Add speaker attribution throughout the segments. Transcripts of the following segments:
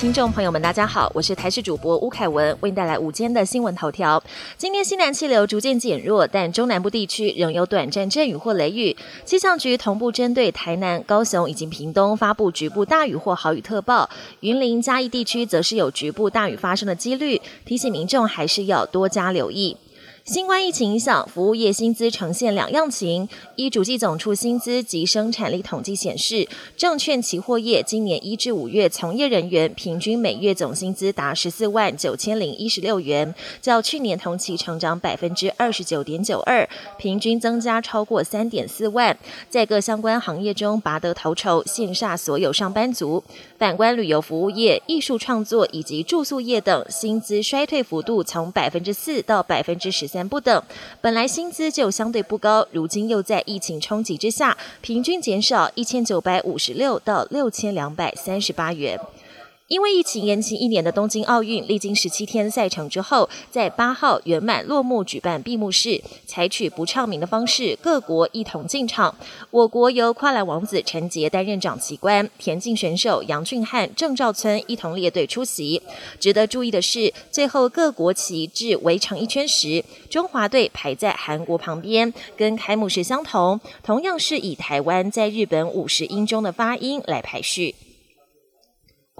Speaker 1: 听众朋友们，大家好，我是台视主播吴凯文，为您带来午间的新闻头条。今天西南气流逐渐减弱，但中南部地区仍有短暂阵雨或雷雨。气象局同步针对台南、高雄以及屏东发布局部大雨或豪雨特报，云林嘉义地区则是有局部大雨发生的几率，提醒民众还是要多加留意。新冠疫情影响，服务业薪资呈现两样情。依主计总处薪资及生产力统计显示，证券期货业今年一至五月从业人员平均每月总薪资达十四万九千零一十六元，较去年同期成长百分之二十九点九二，平均增加超过三点四万。在各相关行业中拔得头筹，羡煞所有上班族。反观旅游服务业、艺术创作以及住宿业等，薪资衰退幅度从百分之四到百分之十三。不等，本来薪资就相对不高，如今又在疫情冲击之下，平均减少一千九百五十六到六千两百三十八元。因为疫情延期一年的东京奥运，历经十七天赛程之后，在八号圆满落幕，举办闭幕式，采取不唱名的方式，各国一同进场。我国由跨栏王子陈杰担任掌旗官，田径选手杨俊翰、郑兆村一同列队出席。值得注意的是，最后各国旗至围成一圈时，中华队排在韩国旁边，跟开幕式相同，同样是以台湾在日本五十音中的发音来排序。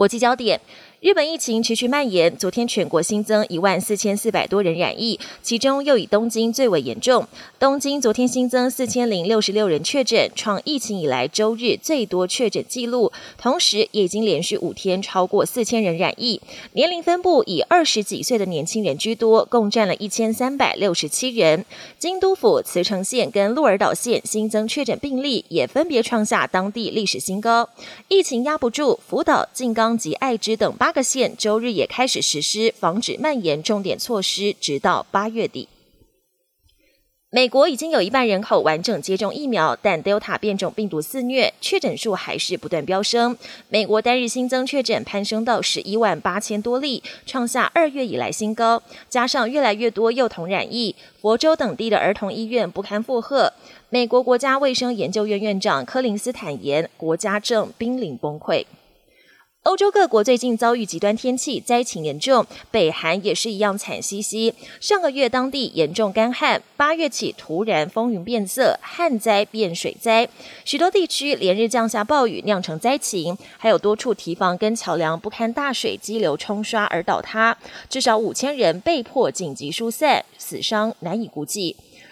Speaker 1: 国际焦点。日本疫情持续蔓延，昨天全国新增一万四千四百多人染疫，其中又以东京最为严重。东京昨天新增四千零六十六人确诊，创疫情以来周日最多确诊记录，同时也已经连续五天超过四千人染疫。年龄分布以二十几岁的年轻人居多，共占了一千三百六十七人。京都府茨城县跟鹿儿岛县新增确诊病例也分别创下当地历史新高。疫情压不住，福岛、静冈及爱知等八。八个县周日也开始实施防止蔓延重点措施，直到八月底。美国已经有一半人口完整接种疫苗，但 Delta 变种病毒肆虐，确诊数还是不断飙升。美国单日新增确诊攀升到十一万八千多例，创下二月以来新高。加上越来越多幼童染疫，佛州等地的儿童医院不堪负荷。美国国家卫生研究院院长柯林斯坦言，国家正濒临崩溃。欧洲各国最近遭遇极端天气，灾情严重。北韩也是一样惨兮兮。上个月当地严重干旱，八月起突然风云变色，旱灾变水灾，许多地区连日降下暴雨，酿成灾情。还有多处堤防跟桥梁不堪大水激流冲刷而倒塌，至少五千人被迫紧急疏散，死伤难以估计。